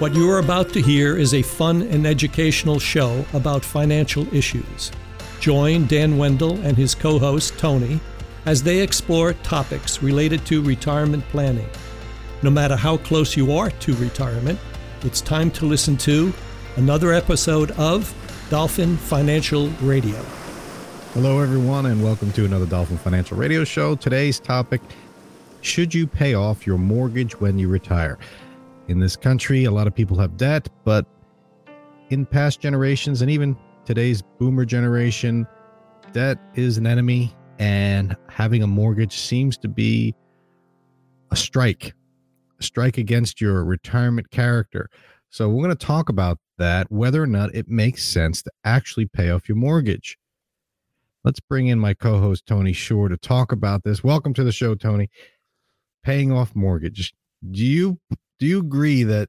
What you are about to hear is a fun and educational show about financial issues. Join Dan Wendell and his co host, Tony, as they explore topics related to retirement planning. No matter how close you are to retirement, it's time to listen to another episode of Dolphin Financial Radio. Hello, everyone, and welcome to another Dolphin Financial Radio Show. Today's topic Should you pay off your mortgage when you retire? In this country, a lot of people have debt, but in past generations and even today's boomer generation, debt is an enemy, and having a mortgage seems to be a strike, a strike against your retirement character. So, we're going to talk about that, whether or not it makes sense to actually pay off your mortgage. Let's bring in my co host, Tony Shore, to talk about this. Welcome to the show, Tony. Paying off mortgage. Do you do you agree that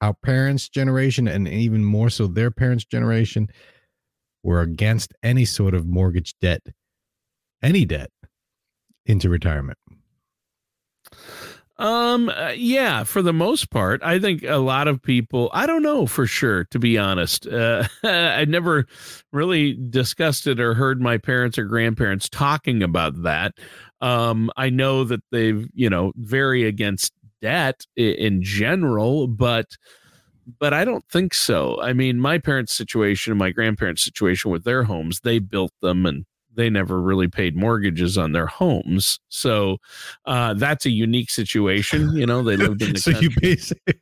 our parents' generation and even more so their parents' generation were against any sort of mortgage debt, any debt into retirement? Um, uh, yeah, for the most part, I think a lot of people, I don't know for sure, to be honest. Uh, I never really discussed it or heard my parents or grandparents talking about that. Um, I know that they've, you know, very against debt in, general, but but I don't think so. I mean, my parents' situation and my grandparents' situation with their homes, they built them and they never really paid mortgages on their homes. So uh, that's a unique situation. You know, they lived in the so country. you basically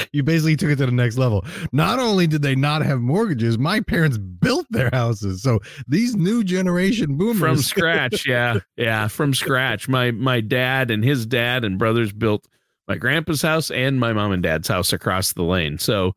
you basically took it to the next level. Not only did they not have mortgages, my parents built their houses. So these new generation boomers from scratch. Yeah, yeah, from scratch. My my dad and his dad and brothers built my grandpa's house and my mom and dad's house across the lane. So,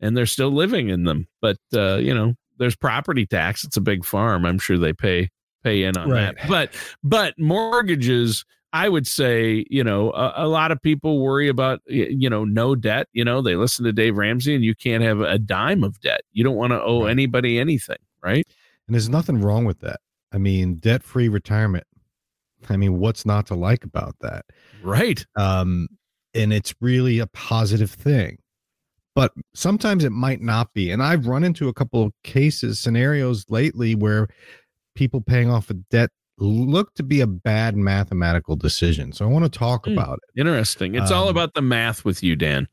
and they're still living in them. But uh, you know, there's property tax. It's a big farm. I'm sure they pay pay in on Right. that. But but mortgages, I would say, you know, a, a lot of people worry about you know no debt. You know, they listen to Dave Ramsey, and you can't have a dime of debt. You don't want to owe Right. anybody anything, right? And there's nothing wrong with that. I mean, debt free retirement. I mean, what's not to like about that? Right. Um, and it's really a positive thing. But sometimes it might not be. And I've run into a couple of cases, scenarios lately where people paying off a debt look to be a bad mathematical decision. So I want to talk Hmm. about it. Interesting. It's all Um, about the math with you, Dan.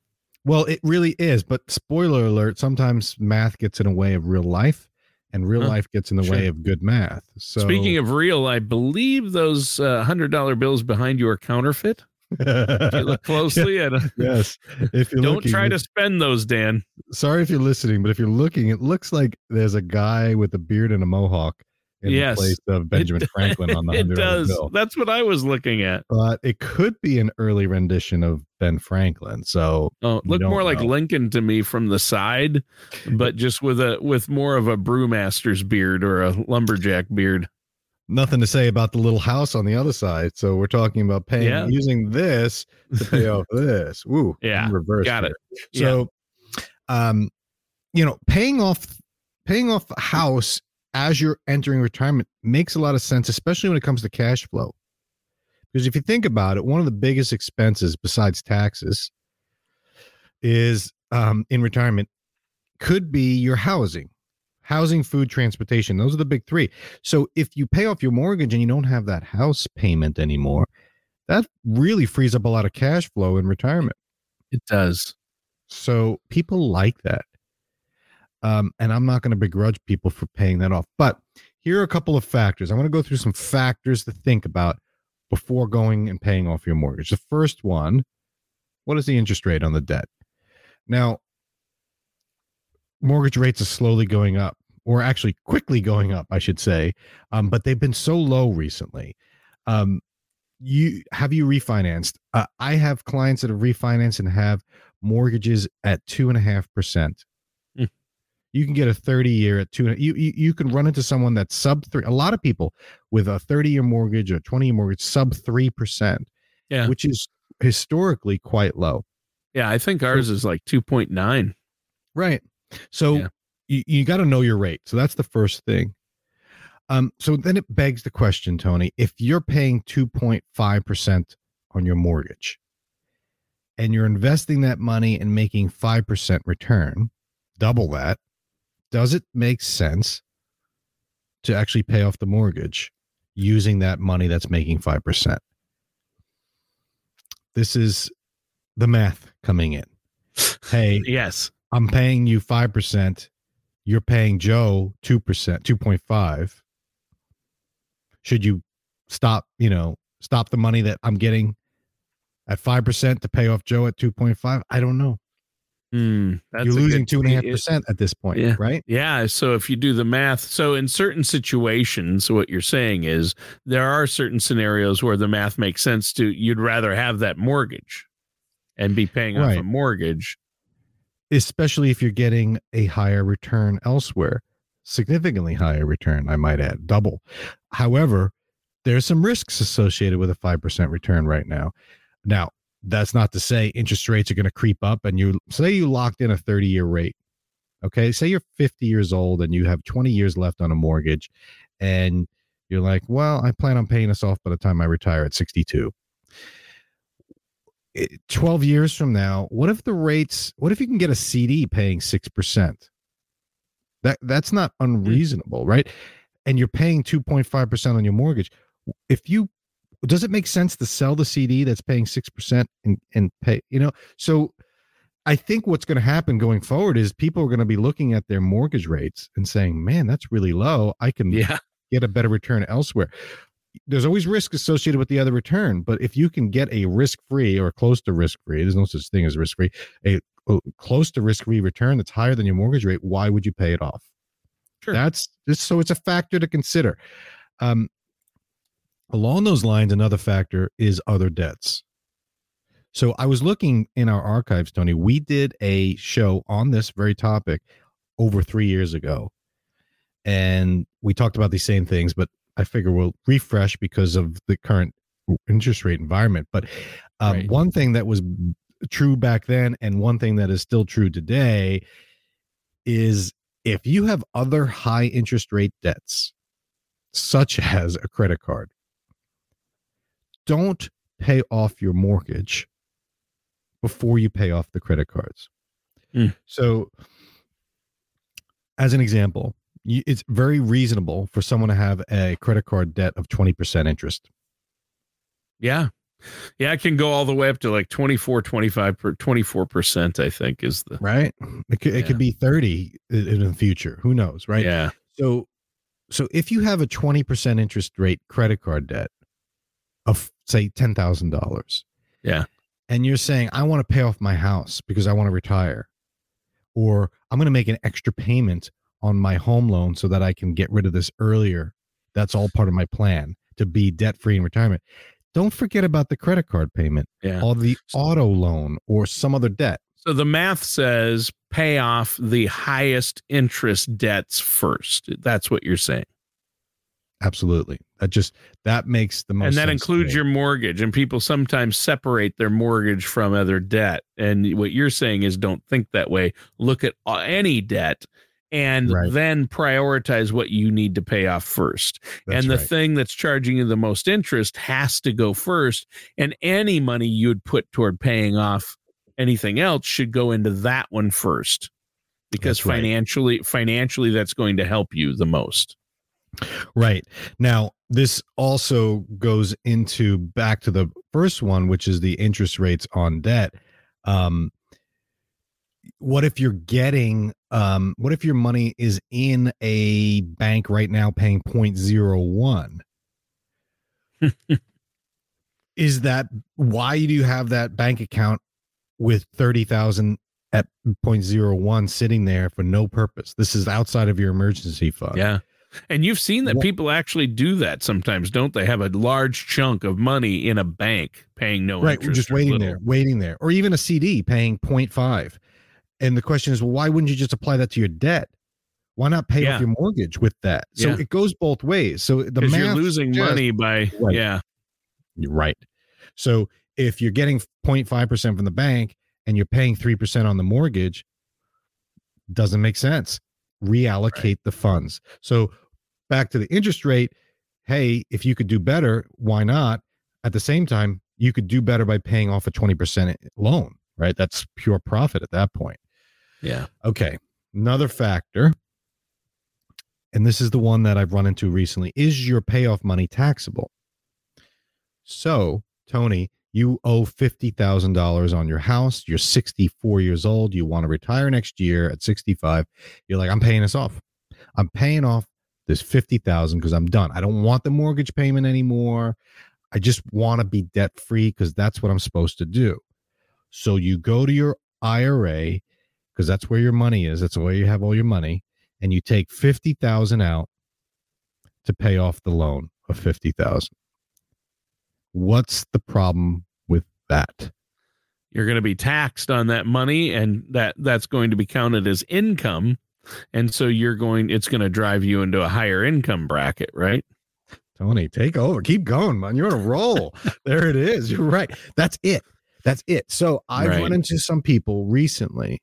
Well, it really is. But spoiler alert, sometimes math gets in the way of real life, and real Huh, life gets in the sure. way of good math. So Speaking of real, I believe those uh, hundred dollar bills behind you are counterfeit. If you look closely at a, yes. If you're don't looking, try to spend those, Dan. sorry if you're listening, but if you're looking, it looks like there's a guy with a beard and a mohawk in Yes. the place of Benjamin It- Franklin on the it does. bill. That's what I was looking at. But it could be an early rendition of Ben Franklin. So Oh, look more like. Lincoln to me from the side, but just with a with more of a brewmaster's beard or a lumberjack beard. Nothing to say about the little house on the other side. So we're talking about paying Yeah. using this to pay off this. Woo. Yeah, I'm got here. it. So um you know, paying off paying off a house as you're entering retirement makes a lot of sense, especially when it comes to cash flow. Because if you think about it, one of the biggest expenses besides taxes is um, in retirement could be your housing, housing, food, transportation. Those are the big three. So if you pay off your mortgage and you don't have that house payment anymore, that really frees up a lot of cash flow in retirement. It does. So people like that. Um, and I'm not going to begrudge people for paying that off. But here are a couple of factors. I want to go through some factors to think about before going and paying off your mortgage. The first one what is the interest rate on the debt? Now, mortgage rates are slowly going up, or actually quickly going up, I should say. Um, but they've been so low recently. Um, you have you refinanced? Uh, I have clients that have refinanced and have mortgages at two and a half percent. Hmm. You can get a 30 year at two. You, you you can run into someone that's sub three. A lot of people with a 30 year mortgage or 20 year mortgage sub three percent, Yeah. which is historically quite low. Yeah, I think ours is like 2.9. Right. So Yeah. you, you got to know your rate. So that's the first thing. Um, so then it begs the question, Tony, if you're paying 2.5% on your mortgage, and you're investing that money and making 5% return, double that, does it make sense to actually pay off the mortgage using that money that's making 5%? This is the math coming in. Hey, yes, I'm paying you 5%. You're paying Joe 2%, 2.5. Should you stop, you know, stop the money that I'm getting at 5% to pay off Joe at 2.5? I don't know. Mm, You're losing two and a half percent at this point, yeah. right? Yeah. So if you do the math, so in certain situations, what you're saying is there are certain scenarios where the math makes sense to you'd rather have that mortgage and be paying Right. off a mortgage. Especially if you're getting a higher return elsewhere, significantly higher return, I might add, double. However, there's some risks associated with a 5% return right now. Now, that's not to say interest rates are going to creep up and you say you locked in a 30 year rate. Okay. Say you're 50 years old and you have 20 years left on a mortgage and you're like, well, I plan on paying this off by the time I retire at 62. It- 12 years from now, what if the rates, what if you can get a CD paying 6%? That that's not hmm. unreasonable, right? And you're paying 2.5% on your mortgage. If you does it make sense to sell the CD that's paying 6% and and pay, you know? So I think what's going to happen going forward is people are going to be looking at their mortgage rates and saying, "Man, that's really low. I can Yeah. get a better return elsewhere." There's always risk associated with the other return, but if you can get a risk-free or close to risk-free, there's no such thing as risk-free, a a close to risk-free return that's higher than your mortgage rate, why would you pay it off? Sure. That's just so it's a factor to consider. Um, along those lines, another factor is other debts. So I was looking in our archives, Tony. We did a show on this very topic over three years ago, and we talked about these same things. But I figure we'll refresh because of the current interest rate environment. But um, Right. one thing that was true back then, and one thing that is still true today, is if you have other high interest rate debts, such as a credit card, don't pay off your mortgage before you pay off the credit cards. Hmm. So, as an example, it's very reasonable for someone to have a credit card debt of 20% interest. Yeah. Yeah. It can go all the way up to like 24, 25 per 24%, I think is the, right it could, it could be 30 in the future who knows right yeah. so so if you have a 20% interest rate credit card debt of say $10,000 Yeah. and you're saying I want to pay off my house because I want to retire or I'm going to make an extra payment on my home loan so that I can get rid of this earlier that's all part of my plan to be debt free in retirement don't forget about the credit card payment Yeah. or the auto loan or some other debt So the math says pay off the highest interest debts first. That's what you're saying. Absolutely. That just that makes the most and that includes your mortgage. And people sometimes separate their mortgage from other debt. And what you're saying is don't think that way. Look at any debt and Right. then prioritize what you need to pay off first. That's and the right. thing that's charging you the most interest has to go first. And any money you'd put toward paying off anything else should go into that one first. Because right. financially, financially, that's going to help you the most. Right. Now, this also goes into back to the first one, which is the interest rates on debt. Um, what if you're getting um what if your money is in a bank right now paying 0.01 is that why do you have that bank account with 30,000 at 0.01 sitting there for no purpose this is outside of your emergency fund Yeah. And you've seen that people actually do that sometimes, don't they? Have a large chunk of money in a bank paying no right interest. just waiting little. there waiting there or even a cd paying 0.5 and the question is well why wouldn't you just apply that to your debt why not pay Yeah. off your mortgage with that so Yeah. it goes both ways so the math you're losing suggests- money by Right. yeah. You're right so if you're getting 0.5% from the bank and you're paying 3% on the mortgage doesn't make sense reallocate the funds so back to the interest rate hey if you could do better why not at the same time you could do better by paying off a 20% loan, right? That's pure profit at that point. Yeah. Okay. Another factor, and this is the one that I've run into recently is your payoff money taxable? So, Tony, you owe $50,000 on your house. You're 64 years old. You want to retire next year at 65. You're like, I'm paying this off. I'm paying off this 50,000 because I'm done. I don't want the mortgage payment anymore. I just want to be debt free because that's what I'm supposed to do. So you go to your IRA because that's where your money is. That's where you have all your money, and you take 50,000 out to pay off the loan of 50,000. What's the problem with that? You're going to be taxed on that money and that that's going to be counted as income and so you're going it's going to drive you into a higher income bracket, right? Tony, take over. Keep going, man. You're on a roll. there it is. You're right. That's it. That's it. So I've right. run into some people recently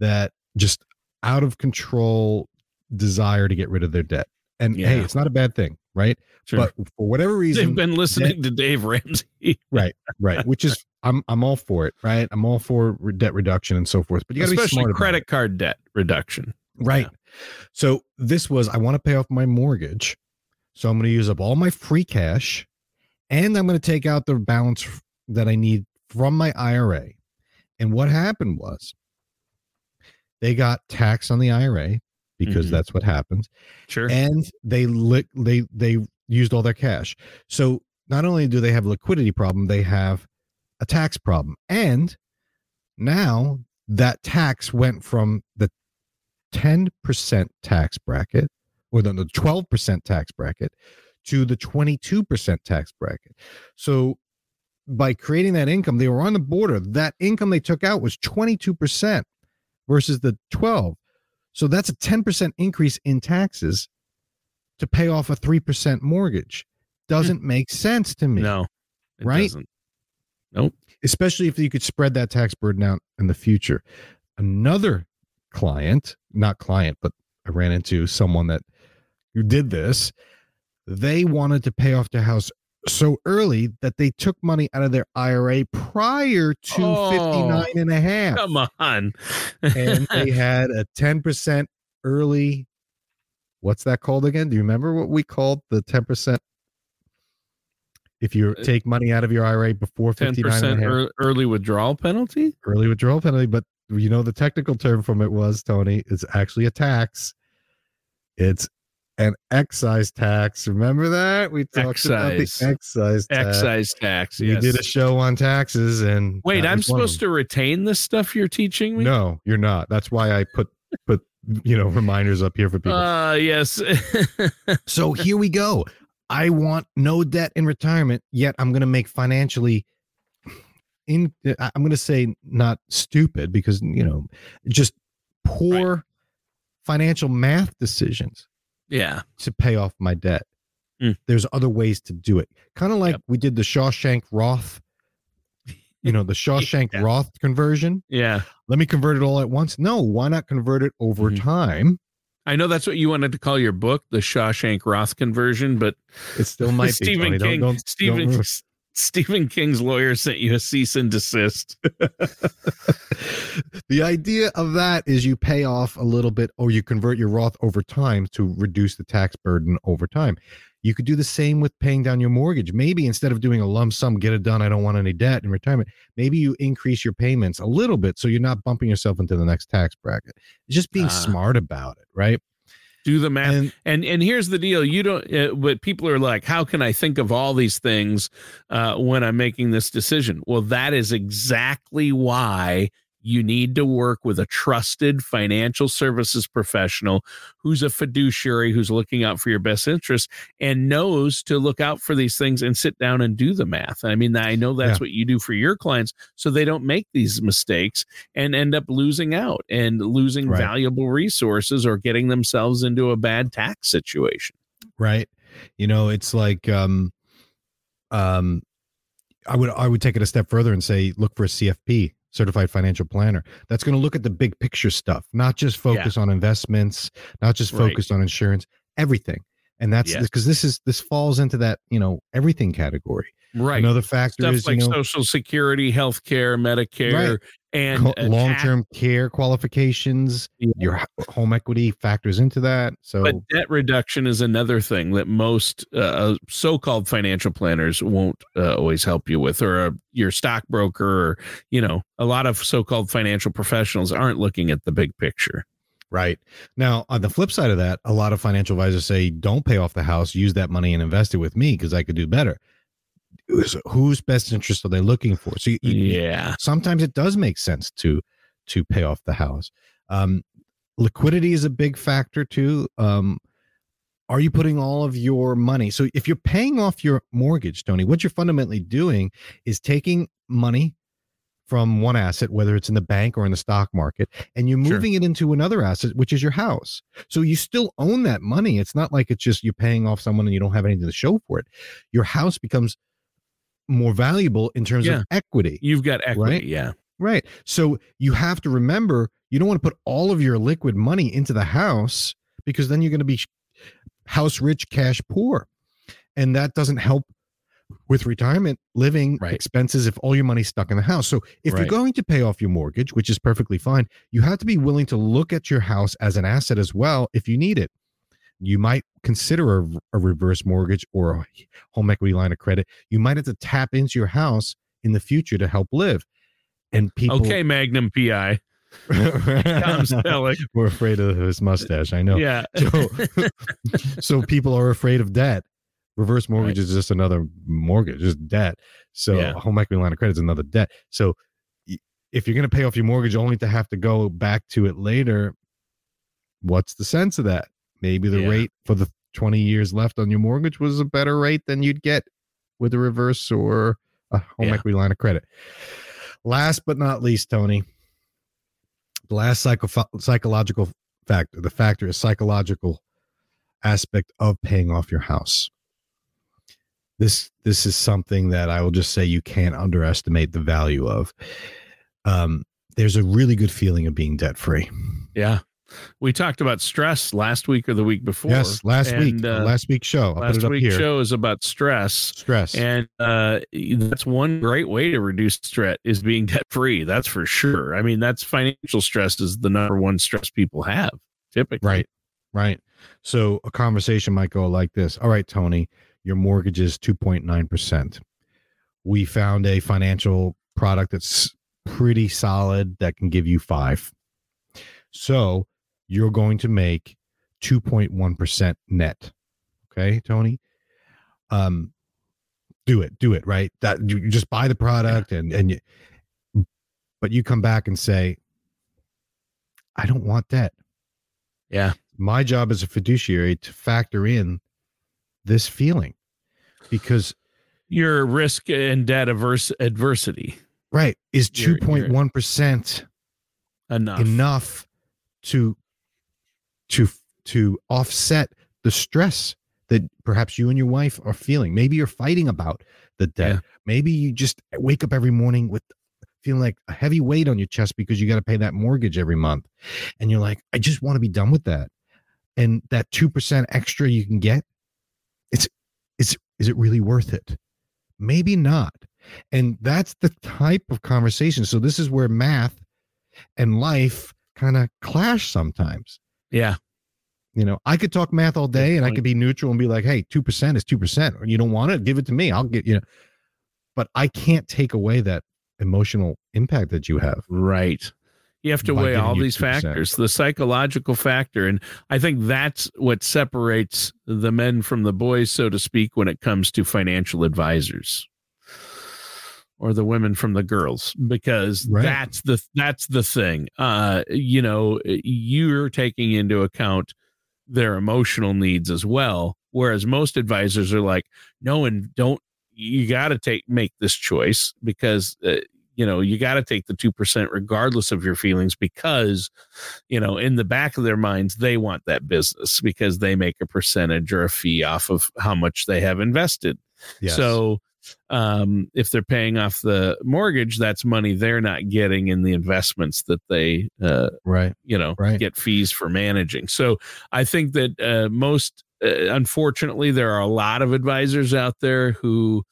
that just out of control desire to get rid of their debt. And yeah. hey, it's not a bad thing, right? Sure. But for whatever reason, they've been listening debt, to Dave Ramsey. right, right. Which is I'm I'm all for it, right? I'm all for debt reduction and so forth. But you got to be smart. Credit card debt reduction. Right. Yeah. So this was I want to pay off my mortgage. So I'm going to use up all my free cash and I'm going to take out the balance that I need from my IRA. And what happened was they got tax on the IRA because mm-hmm. that's what happens. Sure. And they they they used all their cash. So not only do they have a liquidity problem, they have a tax problem. And now that tax went from the 10% tax bracket or the, the 12% tax bracket to the 22% tax bracket. So by creating that income, they were on the border. That income they took out was 22% versus the 12. So that's a 10% increase in taxes to pay off a 3% mortgage. Doesn't hmm. make sense to me. No. right? Doesn't. Nope. Especially if you could spread that tax burden out in the future. Another client, not client, but I ran into someone that who did this. They wanted to pay off their house so early that they took money out of their IRA prior to oh, 59 and a half. Come on. and they had a 10% early what's that called again? Do you remember what we called the 10%? If you uh, take money out of your IRA before 59 and a half. early withdrawal penalty? Early withdrawal penalty, but you know the technical term from it was Tony. It's actually a tax. It's an excise tax. Remember that we talked excise. about the excise tax. excise tax. Yes. We did a show on taxes, and wait, I'm supposed to retain this stuff you're teaching me? No, you're not. That's why I put put you know reminders up here for people. Uh yes. so here we go. I want no debt in retirement, yet I'm going to make financially in i'm going to say not stupid because you know just poor right. financial math decisions yeah to pay off my debt mm. there's other ways to do it kind of like yep. we did the shawshank roth you know the shawshank yeah. roth conversion yeah let me convert it all at once no why not convert it over mm-hmm. time I know that's what you wanted to call your book, the Shawshank Roth conversion, but it still might Stephen be. King. Don't, don't, Stephen don't Stephen King's lawyer sent you a cease and desist. the idea of that is you pay off a little bit or you convert your Roth over time to reduce the tax burden over time. You could do the same with paying down your mortgage. Maybe instead of doing a lump sum, get it done, I don't want any debt in retirement, maybe you increase your payments a little bit so you're not bumping yourself into the next tax bracket. It's just being uh, smart about it, right? Do the math. And and, and here's the deal. You don't uh, but people are like how can i think of all these things uh, when i'm making this decision? Well that is exactly why you need to work with a trusted financial services professional who's a fiduciary who's looking out for your best interest and knows to look out for these things and sit down and do the math. I mean, I know that's yeah. what you do for your clients so they don't make these mistakes and end up losing out and losing right. valuable resources or getting themselves into a bad tax situation. Right. You know, it's like um um I would I would take it a step further and say look for a CFP certified financial planner that's going to look at the big picture stuff not just focus yeah. on investments not just focus right. on insurance everything And that's because this is this falls into that, you know, everything category. Right. Another factor Stuff is, like you know, Social Security, health care, Medicare, Right. and co- uh, long-term care qualifications, Yeah. your home equity factors into that. So But debt reduction is another thing that most uh, so-called financial planners won't uh, always help you with, or uh, your stockbroker, or you know, a lot of so-called financial professionals aren't looking at the big picture. Right. Now, on the flip side of that, a lot of financial advisors say, don't pay off the house, use that money and invest it with me because I could do better. Whose best interest are they looking for? So you, you- Yeah, sometimes it does make sense to to pay off the house. Um, liquidity is a big factor too. Um, are you putting all of your money? So if you're paying off your mortgage, Tony, what you're fundamentally doing is taking money from one asset, whether it's in the bank or in the stock market, and you're Sure. moving it into another asset, which is your house. So you still own that money. It's not like it's just you're paying off someone and you don't have anything to show for it. Your house becomes more valuable in terms Yeah. of equity. you've got equity. Right. Yeah, Right. So you have to remember you don't want to put all of your liquid money into the house because then you're going to be house rich, cash poor. And that doesn't help with retirement living Right. expenses if all your money's stuck in the house. So if you're going to pay off your mortgage, which is perfectly fine, you have to be willing to look at your house as an asset as well if you need it. You might consider a, a reverse mortgage or a home equity line of credit. You might have to tap into your house in the future to help live. And people okay, Magnum PI, Tom Selleck. We're afraid of his mustache. I know. Yeah, So, so people are afraid of debt. Reverse mortgage is just another mortgage, just debt. So Yeah. a home equity line of credit is another debt. So if you're going to pay off your mortgage only to have to go back to it later, what's the sense of that? Maybe the Yeah. rate for the 20 years left on your mortgage was a better rate than you'd get with a reverse or a home Yeah. equity line of credit. Last but not least, Tony, the last psycho- psychological factor, the factor is psychological aspect of paying off your house. This this is something that I will just say you can't underestimate the value of. Um, there's a really good feeling of being debt free. yeah. We talked about stress last week or the week before. Yes, last week, uh, last week's show. I'll last week's show is about stress. Stress. And uh, that's one great way to reduce stress is being debt free. That's for sure. I mean, that's financial stress is the number one stress people have typically. Right. Right. So a conversation might go like this. All right, Tony, your mortgage is 2.9%. We found a financial product that's pretty solid that can give you five. So you're going to make 2.1% net. Okay, Tony? Um, do it, do it, right? That you you just buy the product and and you but you come back and say, I don't want that Yeah. my job as a fiduciary to factor in this feeling because Your risk and debt averse adversity right is You're- you're- 2.1% enough. enough to to to offset the stress that perhaps you and your wife are feeling. Maybe you're fighting about the debt. Yeah. maybe you just wake up every morning with feeling like a heavy weight on your chest because you got to pay that mortgage every month. And you're like i just want to be done with that. And that 2% extra you can get it's it's is it really worth it? Maybe not. And that's the type of conversation. So this is where math and life kind of clash sometimes Yeah. you know i could talk math all day and i could be neutral and be like hey 2% is 2% or you don't want it give it to me i'll get you know but i can't take away that emotional impact that you have Right. You have to weigh all these 2%. factors, the psychological factor. And I think that's what separates the men from the boys, so to speak, when it comes to financial advisors or the women from the girls, because Right. that's the that's the thing. Uh, you know, you're taking into account their emotional needs as well. Whereas most advisors are like, no, and don't you got to take make this choice because uh, you know you got to take the 2% regardless of your feelings because you know in the back of their minds they want that business because they make a percentage or a fee off of how much they have invested Yes. so um if they're paying off the mortgage that's money they're not getting in the investments that they uh right. you know Right. get fees for managing. So i think that uh most uh, unfortunately, there are a lot of advisors out there who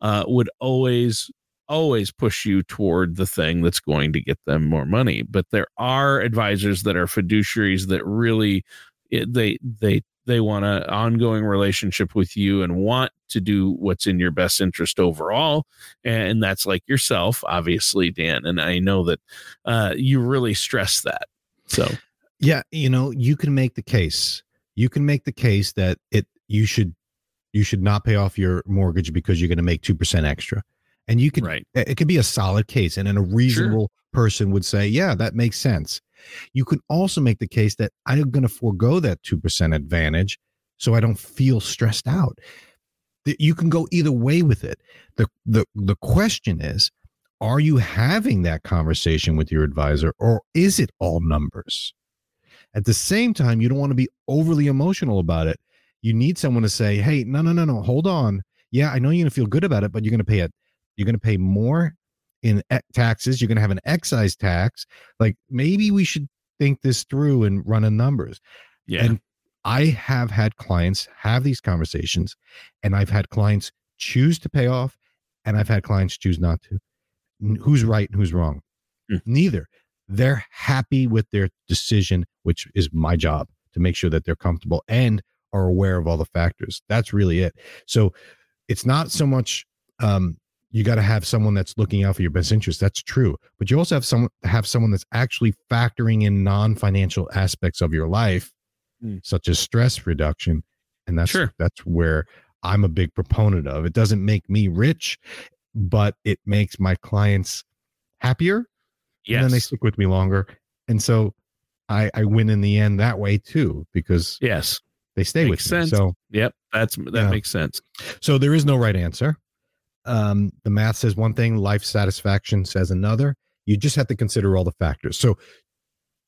uh, would always always push you toward the thing that's going to get them more money. But there are advisors that are fiduciaries that really they they they want an ongoing relationship with you and want to do what's in your best interest overall. And that's like yourself obviously dan and i know that uh, you really stress that. So. Yeah you know you can make the case. You can make the case that it you should you should not pay off your mortgage because you're going to make 2% extra. And you could right. it could be a solid case and then a reasonable sure. person would say yeah that makes sense you can also make the case that i'm going to forego that 2% advantage so i don't feel stressed out. You can go either way with it. The the the question is are you having that conversation with your advisor or is it all numbers? At the same time you don't want to be overly emotional about it. You need someone to say hey no no no no hold on. Yeah i know you're going to feel good about it but you're going to pay it. you're going to pay more in taxes. You're going to have an excise tax. Like maybe we should think this through and run a numbers. Yeah. And I have had clients have these conversations, and I've had clients choose to pay off, and I've had clients choose not to. Who's right and who's wrong? Mm. Neither. They're happy with their decision, which is my job to make sure that they're comfortable and are aware of all the factors. That's really it. So it's not so much um, you got to have someone that's looking out for your best interest. That's true, but you also have someone have someone that's actually factoring in non-financial aspects of your life, mm. such as stress reduction, and that's sure. that's where I'm a big proponent of. It doesn't make me rich, but it makes my clients happier. Yes. And then they stick with me longer. And so I, I win in the end that way too, because yes, they stay makes with sense. me. So yep, that's that yeah. makes sense. So there is no right answer um, the math says one thing, life satisfaction says another. You just have to consider all the factors. So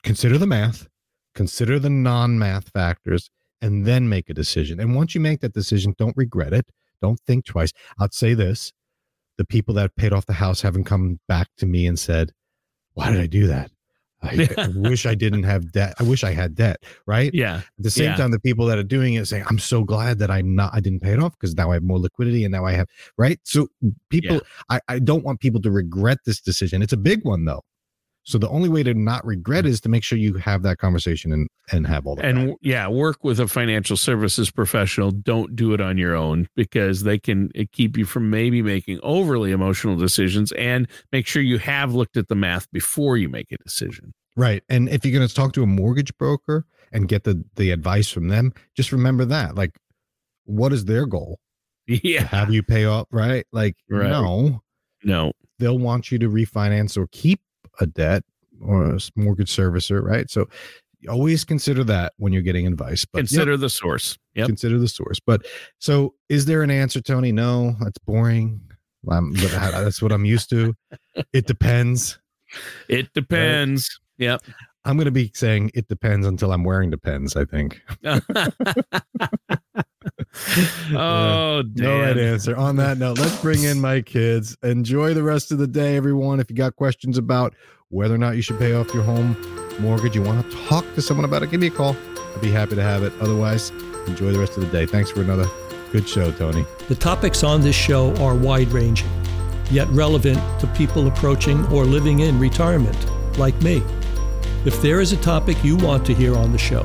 consider the math, consider the non math factors, and then make a decision. And once you make that decision, don't regret it. Don't think twice. I'd say this the people that paid off the house haven't come back to me and said, Why did I do that? I, I, wish I didn't have debt. I wish I had debt. Right. Yeah. At the same yeah. time, the people that are doing it saying, I'm so glad that I'm not, I didn't pay it off because now I have more liquidity and now I have, right. So people, yeah. I, I don't want people to regret this decision. It's a big one though. So the only way to not regret is to make sure you have that conversation and and have all that. And yeah, work with a financial services professional. Don't do it on your own because they can keep you from maybe making overly emotional decisions and make sure you have looked at the math before you make a decision. Right. And if you're going to talk to a mortgage broker and get the the advice from them, just remember that. Like what is their goal? Yeah. To have you pay off, right? Like right. no. No. They'll want you to refinance or keep a debt or a mortgage servicer, right? So always consider that when you're getting advice. But consider yep, the source. Yeah. Consider the source. But so is there an answer, Tony? No, that's boring. I'm, that's what I'm used to. It depends. It depends. Right? Yep. I'm going to be saying it depends until I'm wearing depends, I think. oh, no right answer. On that note, let's bring in my kids. Enjoy the rest of the day, everyone. If you got questions about whether or not you should pay off your home mortgage, you want to talk to someone about it, give me a call. I'd be happy to have it. Otherwise, enjoy the rest of the day. Thanks for another good show, Tony. The topics on this show are wide ranging, yet relevant to people approaching or living in retirement, like me. If there is a topic you want to hear on the show,